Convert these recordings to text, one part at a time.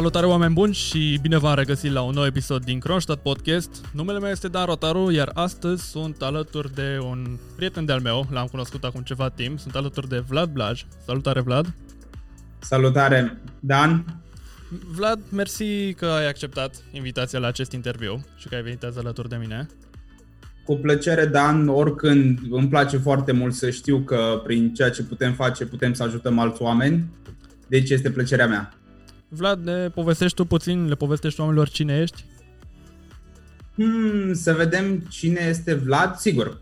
Salutare oameni buni și bine v-am regăsit la un nou episod din Kronstadt Podcast. Numele meu este Dan Rotaru, iar astăzi sunt alături de un prieten de-al meu, l-am cunoscut acum ceva timp, sunt alături de Vlad Blaj. Salutare Vlad! Salutare Dan! Vlad, mersi că ai acceptat invitația la acest interviu și că ai venit azi alături de mine. Cu plăcere, Dan, oricând îmi place foarte mult să știu că prin ceea ce putem face putem să ajutăm alți oameni, deci este plăcerea mea. Vlad, ne povestești tu puțin, le povestești oamenilor cine ești? Hmm, să vedem cine este Vlad, sigur.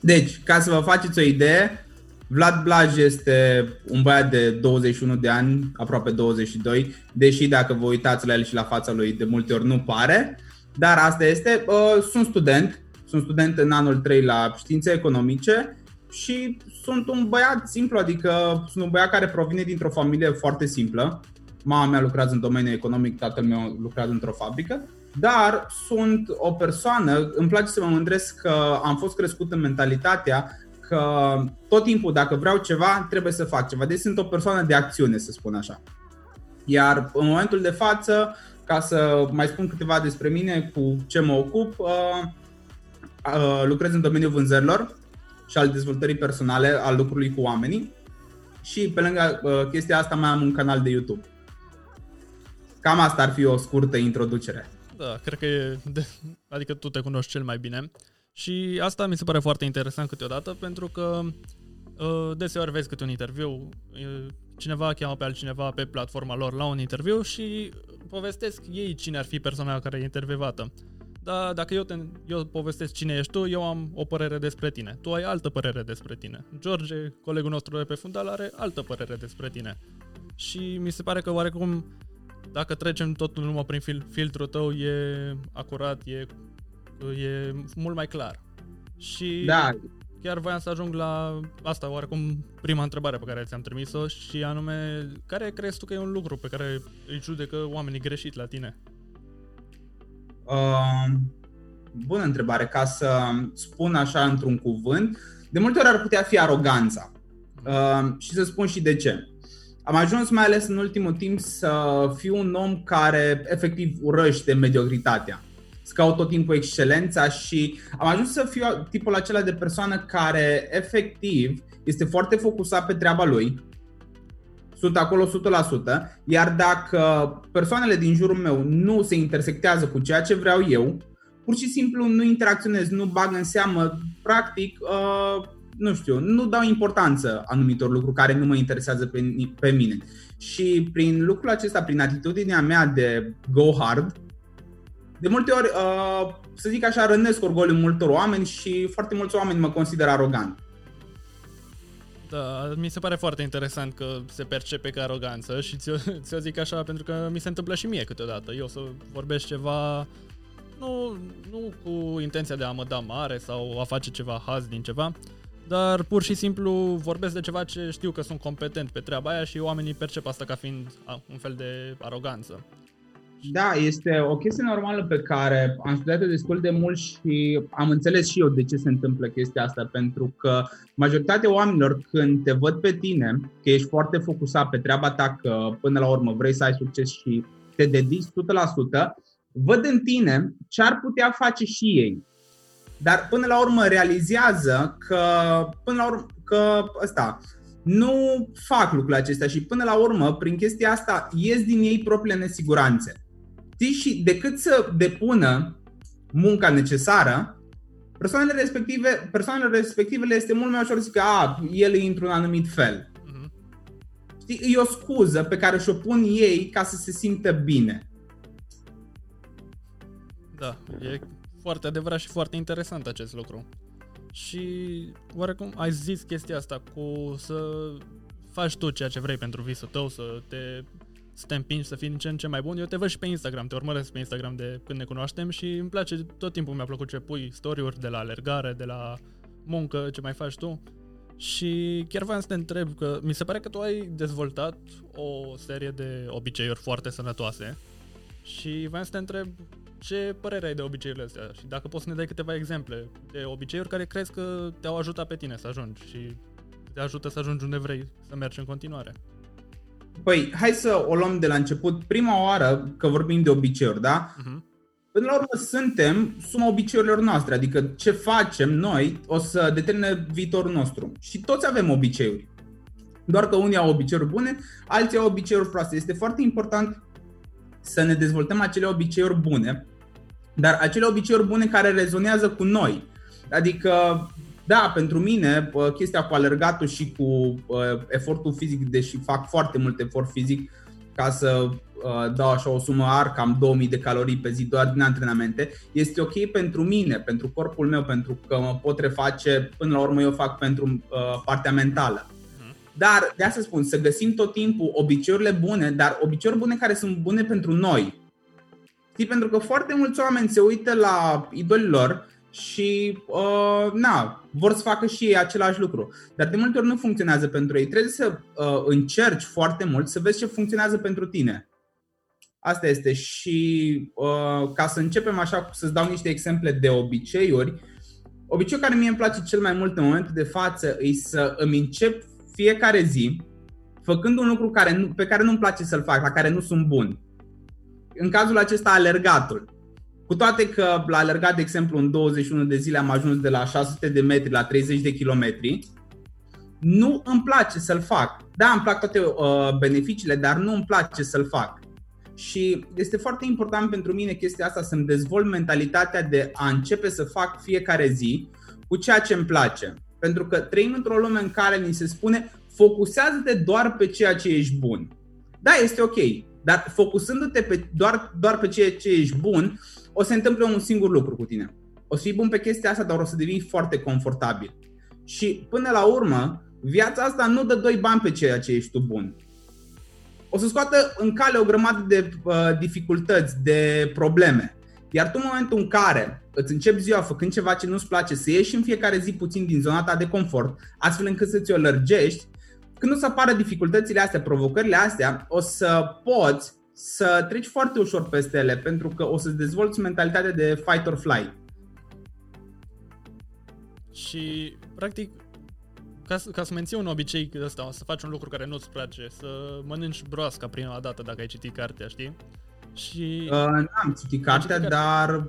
Deci, ca să vă faceți o idee, Vlad Blaj este un băiat de 21 de ani, aproape 22, deși dacă vă uitați la el și la fața lui de multe ori nu pare, dar asta este. Uh, sunt student, sunt student în anul 3 la științe economice și sunt un băiat simplu, adică sunt un băiat care provine dintr-o familie foarte simplă. Mama mea lucrează în domeniul economic, tatăl meu lucrează într-o fabrică, dar sunt o persoană, îmi place să mă mândresc că am fost crescut în mentalitatea că tot timpul dacă vreau ceva, trebuie să fac ceva. Deci sunt o persoană de acțiune, să spun așa. Iar în momentul de față, ca să mai spun câteva despre mine, cu ce mă ocup, uh, uh, lucrez în domeniul vânzărilor și al dezvoltării personale, al lucrului cu oamenii și pe lângă uh, chestia asta mai am un canal de YouTube. Cam asta ar fi o scurtă introducere. Da, cred că e, de, adică tu te cunoști cel mai bine. Și asta mi se pare foarte interesant câteodată pentru că uh, deseori vezi câte un interviu, uh, cineva cheamă pe altcineva pe platforma lor la un interviu și povestesc ei cine ar fi persoana care e intervievată. Dar dacă eu, te, eu povestesc cine ești tu, eu am o părere despre tine. Tu ai altă părere despre tine. George, colegul nostru de pe fundal, are altă părere despre tine. Și mi se pare că oarecum dacă trecem totul numai prin fil- filtrul tău, e acurat, e e mult mai clar. Și da. chiar voiam să ajung la asta, oarecum prima întrebare pe care ți-am trimis-o și anume, care crezi tu că e un lucru pe care îi judecă oamenii greșit la tine? Uh, bună întrebare. Ca să spun așa într-un cuvânt, de multe ori ar putea fi aroganța. Uh, și să spun și de ce. Am ajuns mai ales în ultimul timp să fiu un om care efectiv urăște mediocritatea. Să caut tot timpul excelența și am ajuns să fiu tipul acela de persoană care efectiv este foarte focusat pe treaba lui, sunt acolo 100%, iar dacă persoanele din jurul meu nu se intersectează cu ceea ce vreau eu, pur și simplu nu interacționez, nu bag în seamă, practic, uh, nu știu, nu dau importanță anumitor lucruri care nu mă interesează pe, pe mine. Și prin lucrul acesta, prin atitudinea mea de go hard, de multe ori, uh, să zic așa, rănesc orgoliul multor oameni și foarte mulți oameni mă consideră arogant. Da, mi se pare foarte interesant că se percepe ca aroganță și ți-o, ți-o zic așa pentru că mi se întâmplă și mie câteodată. Eu să vorbesc ceva, nu, nu cu intenția de a mă da mare sau a face ceva haz din ceva, dar pur și simplu vorbesc de ceva ce știu că sunt competent pe treaba aia și oamenii percep asta ca fiind un fel de aroganță. Da, este o chestie normală pe care am studiat destul de mult și am înțeles și eu de ce se întâmplă chestia asta, pentru că majoritatea oamenilor când te văd pe tine, că ești foarte focusat pe treaba ta, că până la urmă vrei să ai succes și te dedici 100%, văd în tine ce ar putea face și ei. Dar până la urmă realizează că, până la urmă, că ăsta, nu fac lucrurile acestea și până la urmă, prin chestia asta, ies din ei propriile nesiguranțe. Știi? Și decât să depună munca necesară, persoanele respective, persoanele respective le este mult mai ușor să zică, a, el e într-un anumit fel. Uh-huh. Știi? E o scuză pe care și-o pun ei ca să se simtă bine. Da, e foarte adevărat și foarte interesant acest lucru. Și oarecum ai zis chestia asta cu să faci tu ceea ce vrei pentru visul tău, să te să te împingi să fii din ce în ce mai bun. Eu te văd și pe Instagram, te urmăresc pe Instagram de când ne cunoaștem și îmi place tot timpul mi-a plăcut ce pui story-uri de la alergare, de la muncă, ce mai faci tu. Și chiar vreau să te întreb că mi se pare că tu ai dezvoltat o serie de obiceiuri foarte sănătoase și vreau să te întreb ce părere ai de obiceiurile astea și dacă poți să ne dai câteva exemple de obiceiuri care crezi că te-au ajutat pe tine să ajungi și te ajută să ajungi unde vrei să mergi în continuare. Păi, hai să o luăm de la început. Prima oară, că vorbim de obiceiuri, da? Uh-huh. Până la urmă, suntem suma obiceiurilor noastre, adică ce facem noi o să determine viitorul nostru. Și toți avem obiceiuri. Doar că unii au obiceiuri bune, alții au obiceiuri proaste. Este foarte important să ne dezvoltăm acele obiceiuri bune, dar acele obiceiuri bune care rezonează cu noi. Adică, da, pentru mine, chestia cu alergatul și cu uh, efortul fizic, deși fac foarte mult efort fizic ca să uh, dau așa o sumă ar, cam 2000 de calorii pe zi doar din antrenamente, este ok pentru mine, pentru corpul meu, pentru că mă pot reface, până la urmă eu fac pentru uh, partea mentală. Dar, de asta spun, să găsim tot timpul obiceiurile bune, dar obiceiuri bune care sunt bune pentru noi. Știi, pentru că foarte mulți oameni se uită la idolii lor și, uh, na, vor să facă și ei același lucru. Dar de multe ori nu funcționează pentru ei. Trebuie să uh, încerci foarte mult să vezi ce funcționează pentru tine. Asta este. Și uh, ca să începem așa, să-ți dau niște exemple de obiceiuri, obiceiul care mie îmi place cel mai mult în momentul de față e să îmi încep fiecare zi făcând un lucru care nu, pe care nu-mi place să-l fac, la care nu sunt bun. În cazul acesta, alergatul. Cu toate că la alergat, de exemplu, în 21 de zile am ajuns de la 600 de metri la 30 de kilometri, nu îmi place să-l fac. Da, îmi plac toate uh, beneficiile, dar nu îmi place să-l fac. Și este foarte important pentru mine chestia asta să-mi dezvolt mentalitatea de a începe să fac fiecare zi cu ceea ce îmi place. Pentru că trăim într-o lume în care ni se spune focusează-te doar pe ceea ce ești bun. Da, este ok, dar focusându-te pe, doar, doar pe ceea ce ești bun, o să se întâmple un singur lucru cu tine. O să fii bun pe chestia asta, dar o să devii foarte confortabil. Și până la urmă, viața asta nu dă doi bani pe ceea ce ești tu bun. O să scoată în cale o grămadă de uh, dificultăți, de probleme. Iar tu în momentul în care îți începi ziua făcând ceva ce nu-ți place, să ieși în fiecare zi puțin din zona ta de confort, astfel încât să ți-o lărgești, când o să apară dificultățile astea, provocările astea, o să poți să treci foarte ușor peste ele, pentru că o să-ți dezvolți mentalitatea de fight or flight. Și, practic, ca, ca să menții un obicei ăsta, să faci un lucru care nu-ți place, să mănânci broasca prima dată dacă ai citit cartea, știi? Și... Uh, n-am citit cartea, citit dar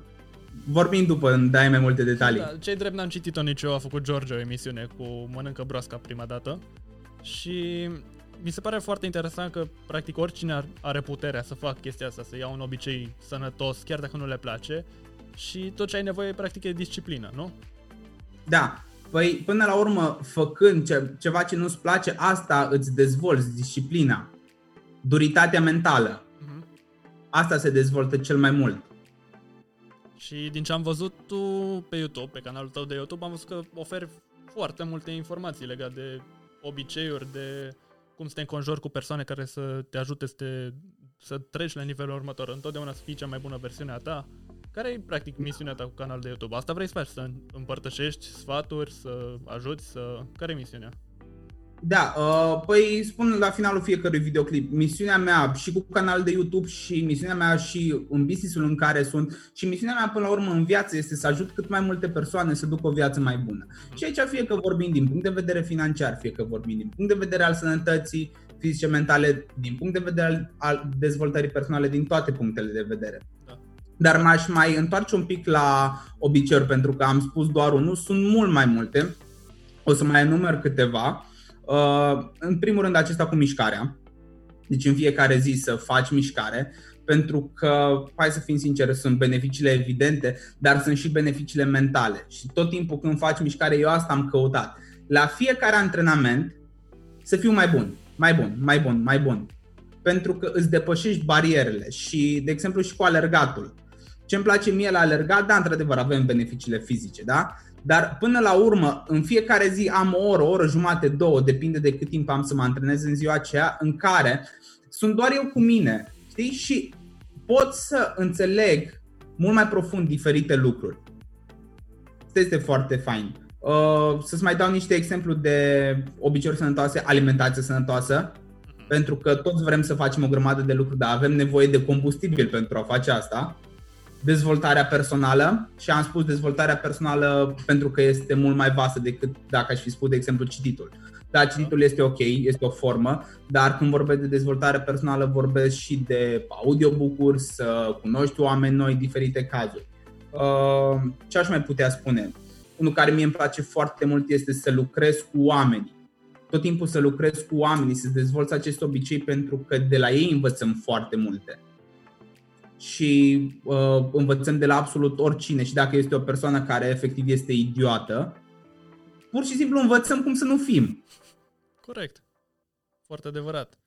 vorbim după, îmi dai mai multe detalii. Da, cei drept n-am citit-o nici eu, a făcut George o emisiune cu Mănâncă broasca prima dată și mi se pare foarte interesant că practic oricine are puterea să facă chestia asta, să ia un obicei sănătos, chiar dacă nu le place și tot ce ai nevoie practic e disciplină, nu? Da, Păi, până la urmă, făcând ce, ceva ce nu-ți place, asta îți dezvolți disciplina, duritatea mentală. Uh-huh. Asta se dezvoltă cel mai mult. Și din ce am văzut tu pe YouTube, pe canalul tău de YouTube, am văzut că oferi foarte multe informații legate de obiceiuri, de cum să te înconjori cu persoane care să te ajute să, te, să treci la nivelul următor, întotdeauna să fii cea mai bună versiune a ta. Care e practic misiunea ta cu canalul de YouTube? Asta vrei să faci, să împărtășești sfaturi, să ajuți, să... Care e misiunea? Da, uh, păi spun la finalul fiecărui videoclip, misiunea mea și cu canalul de YouTube și misiunea mea și în businessul în care sunt și misiunea mea până la urmă în viață este să ajut cât mai multe persoane să ducă o viață mai bună. Și aici fie că vorbim din punct de vedere financiar, fie că vorbim din punct de vedere al sănătății fizice, mentale, din punct de vedere al, al dezvoltării personale, din toate punctele de vedere. Da. Dar m-aș mai întoarce un pic la obiceiuri, pentru că am spus doar unul, sunt mult mai multe, o să mai enumer câteva. Uh, în primul rând acesta cu mișcarea. Deci în fiecare zi să faci mișcare, pentru că, hai să fim sinceri, sunt beneficiile evidente, dar sunt și beneficiile mentale. Și tot timpul când faci mișcare, eu asta am căutat. La fiecare antrenament să fiu mai bun, mai bun, mai bun, mai bun. Pentru că îți depășești barierele și, de exemplu, și cu alergatul. Ce îmi place mie la alergat, da, într-adevăr, avem beneficiile fizice, da? Dar până la urmă, în fiecare zi am o oră, o oră jumate, două, depinde de cât timp am să mă antrenez în ziua aceea, în care sunt doar eu cu mine, știi? Și pot să înțeleg mult mai profund diferite lucruri. Asta este foarte fain. Uh, să-ți mai dau niște exemplu de obiceiuri sănătoase, alimentație sănătoasă, pentru că toți vrem să facem o grămadă de lucruri, dar avem nevoie de combustibil pentru a face asta dezvoltarea personală și am spus dezvoltarea personală pentru că este mult mai vastă decât dacă aș fi spus, de exemplu, cititul. Da, cititul este ok, este o formă, dar când vorbesc de dezvoltare personală vorbesc și de audiobook-uri, să cunoști oameni noi, diferite cazuri. Uh, ce aș mai putea spune? Unul care mie îmi place foarte mult este să lucrez cu oamenii. Tot timpul să lucrez cu oamenii, să dezvolți acest obicei pentru că de la ei învățăm foarte multe și uh, învățăm de la absolut oricine și dacă este o persoană care efectiv este idiotă, pur și simplu învățăm cum să nu fim. Corect. Foarte adevărat.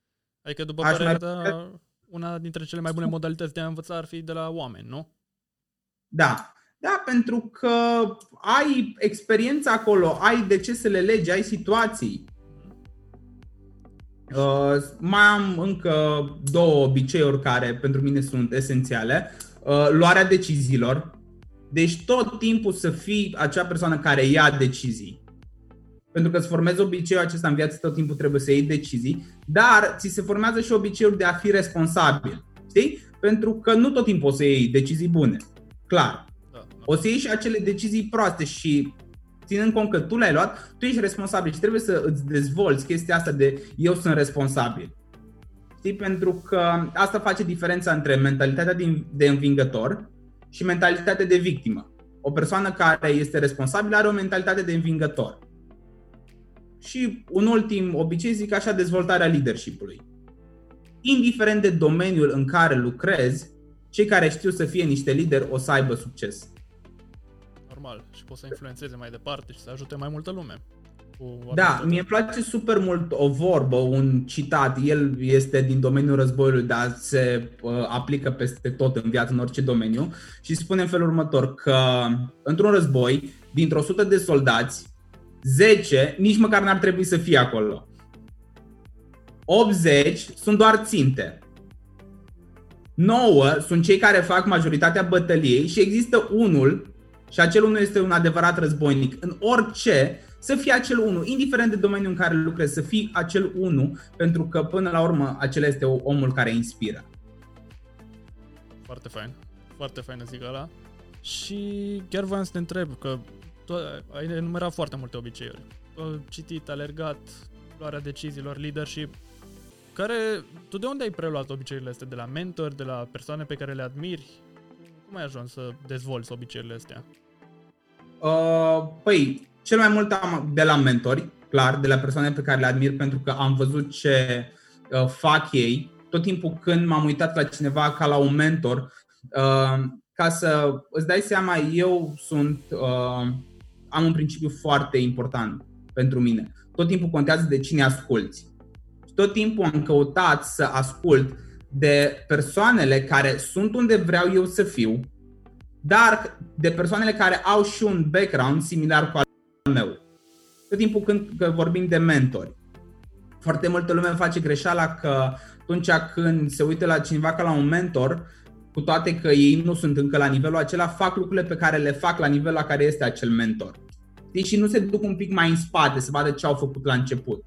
Adică, după Aș părerea ta, una dintre cele mai bune modalități de a învăța ar fi de la oameni, nu? Da. Da, pentru că ai experiență acolo, ai de ce să le legi, ai situații. Uh, mai am încă două obiceiuri care pentru mine sunt esențiale. Uh, luarea deciziilor. Deci tot timpul să fii acea persoană care ia decizii. Pentru că îți formezi obiceiul acesta în viață, tot timpul trebuie să iei decizii, dar ți se formează și obiceiul de a fi responsabil. Știi? Pentru că nu tot timpul o să iei decizii bune. Clar. Da, da. O să iei și acele decizii proaste și ținând cont că tu le-ai luat, tu ești responsabil și trebuie să îți dezvolți chestia asta de eu sunt responsabil. Știi? Pentru că asta face diferența între mentalitatea de învingător și mentalitatea de victimă. O persoană care este responsabilă are o mentalitate de învingător. Și un ultim obicei, zic așa, dezvoltarea leadership-ului. Indiferent de domeniul în care lucrezi, cei care știu să fie niște lideri o să aibă succes normal și poți să influențeze mai departe și să ajute mai multă lume. Da, mie place super mult o vorbă, un citat, el este din domeniul războiului, dar se uh, aplică peste tot în viață, în orice domeniu și spune în felul următor că într-un război, dintr-o 100 de soldați, 10 nici măcar n-ar trebui să fie acolo. 80 sunt doar ținte. 9 sunt cei care fac majoritatea bătăliei și există unul și acel unul este un adevărat războinic. În orice, să fii acel unul, indiferent de domeniul în care lucrezi, să fii acel unul, pentru că până la urmă acela este omul care inspiră. Foarte fain, foarte fain zic ăla. Și chiar voiam să te întreb, că tu ai enumerat foarte multe obiceiuri. Citit, alergat, luarea deciziilor, leadership. Care, tu de unde ai preluat obiceiurile astea? De la mentori, de la persoane pe care le admiri? Cum ai ajuns să dezvolți obiceiurile astea? Uh, păi, cel mai mult am de la mentori, clar, de la persoane pe care le admir pentru că am văzut ce uh, fac ei. Tot timpul când m-am uitat la cineva ca la un mentor, uh, ca să îți dai seama, eu sunt, uh, am un principiu foarte important pentru mine. Tot timpul contează de cine asculți. Tot timpul am căutat să ascult de persoanele care sunt unde vreau eu să fiu, dar de persoanele care au și un background similar cu al meu. Tot timpul când că vorbim de mentori. Foarte multă lume face greșeala că atunci când se uită la cineva ca la un mentor, cu toate că ei nu sunt încă la nivelul acela, fac lucrurile pe care le fac la nivelul la care este acel mentor. Și nu se duc un pic mai în spate să vadă ce au făcut la început.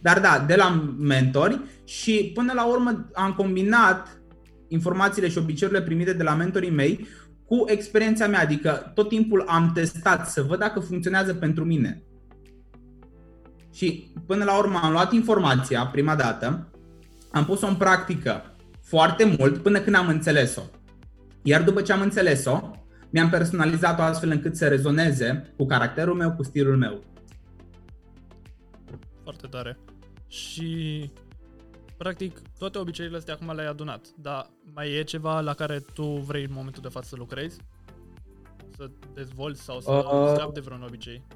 Dar da, de la mentori și până la urmă am combinat informațiile și obiceiurile primite de la mentorii mei cu experiența mea, adică tot timpul am testat să văd dacă funcționează pentru mine. Și până la urmă am luat informația prima dată, am pus-o în practică foarte mult până când am înțeles-o. Iar după ce am înțeles-o, mi-am personalizat-o astfel încât să rezoneze cu caracterul meu, cu stilul meu. Foarte tare. Și practic toate obiceiurile astea acum le-ai adunat, dar mai e ceva la care tu vrei în momentul de față să lucrezi? Să dezvolți sau să uh, scapi de vreun obicei?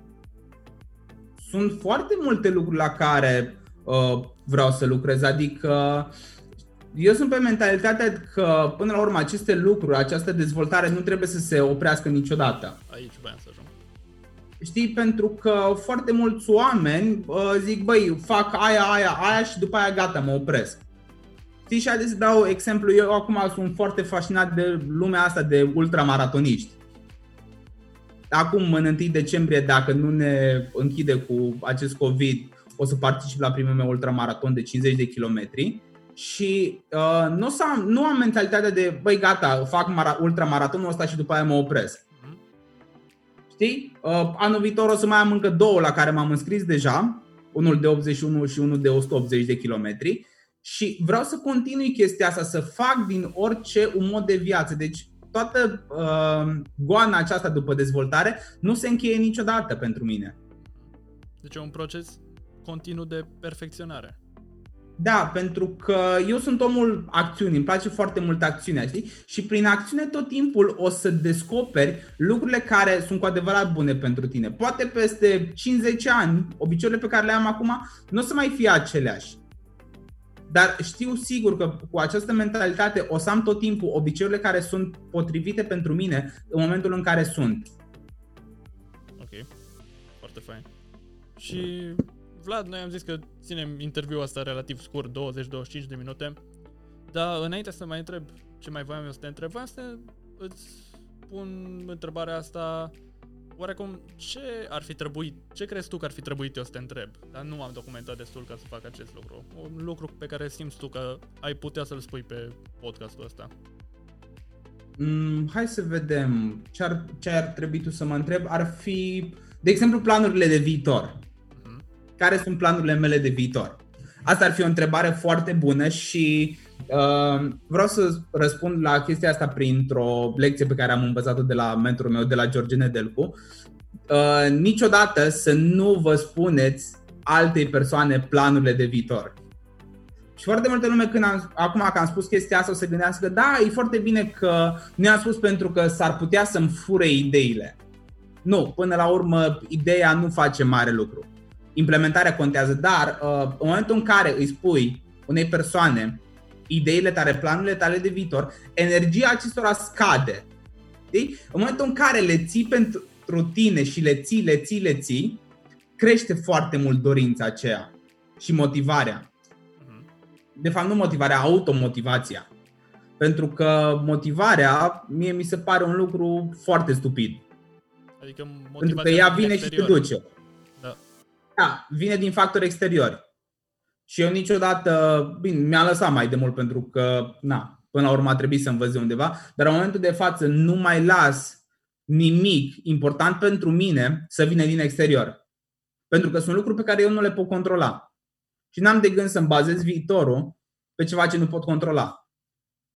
Sunt foarte multe lucruri la care uh, vreau să lucrez, adică eu sunt pe mentalitatea că până la urmă aceste lucruri, această dezvoltare nu trebuie să se oprească niciodată. Aici voiam să ajung. Știi, pentru că foarte mulți oameni uh, zic, băi, fac aia, aia, aia și după aia gata, mă opresc. Știi, și să dau exemplu, eu acum sunt foarte fascinat de lumea asta de ultramaratoniști. Acum, în 1 decembrie, dacă nu ne închide cu acest COVID, o să particip la primul meu ultramaraton de 50 de kilometri și uh, nu, am, nu am mentalitatea de, băi, gata, fac mara- ultramaratonul ăsta și după aia mă opresc Știi? Uh, anul viitor o să mai am încă două la care m-am înscris deja, unul de 81 și unul de 180 de kilometri și vreau să continui chestia asta, să fac din orice un mod de viață. Deci toată uh, goana aceasta după dezvoltare nu se încheie niciodată pentru mine. Deci e un proces continuu de perfecționare. Da, pentru că eu sunt omul acțiunii, îmi place foarte mult acțiunea, știi? Și prin acțiune tot timpul o să descoperi lucrurile care sunt cu adevărat bune pentru tine. Poate peste 50 ani, obiceiurile pe care le am acum nu o să mai fie aceleași. Dar știu sigur că cu această mentalitate o să am tot timpul obiceiurile care sunt potrivite pentru mine în momentul în care sunt. Ok, foarte fain. Și Vlad, noi am zis că ținem interviul asta relativ scurt, 20-25 de minute, dar înainte să mai întreb ce mai voiam eu să te întreb, voiam să îți pun întrebarea asta oarecum ce ar fi trebuit, ce crezi tu că ar fi trebuit eu să te întreb? Dar nu am documentat destul ca să fac acest lucru. Un lucru pe care simți tu că ai putea să-l spui pe podcastul ăsta. Mm, hai să vedem ce ar, ce ar trebui tu să mă întreb. Ar fi, de exemplu, planurile de viitor. Uh-huh. Care sunt planurile mele de viitor? Asta ar fi o întrebare foarte bună și uh, vreau să răspund la chestia asta printr-o lecție pe care am învățat-o de la mentorul meu, de la George Nedelcu. Uh, niciodată să nu vă spuneți altei persoane planurile de viitor. Și foarte multă lume, când am, acum că am spus chestia asta, o să gândească, da, e foarte bine că nu am spus pentru că s-ar putea să-mi fure ideile. Nu, până la urmă, ideea nu face mare lucru. Implementarea contează, dar uh, în momentul în care îi spui unei persoane ideile tale, planurile tale de viitor, energia acestora scade. Știi? În momentul în care le ții pentru tine și le ții, le ții, le ții, crește foarte mult dorința aceea și motivarea de fapt nu motivarea, automotivația. Pentru că motivarea, mie mi se pare un lucru foarte stupid. Adică Pentru că ea vine și te duce. Da. da, vine din factori exteriori. Și eu niciodată, bine, mi-a lăsat mai de mult pentru că, na, până la urmă a trebuit să învăț de undeva, dar în momentul de față nu mai las nimic important pentru mine să vină din exterior. Pentru că sunt lucruri pe care eu nu le pot controla și n-am de gând să-mi bazez viitorul pe ceva ce nu pot controla.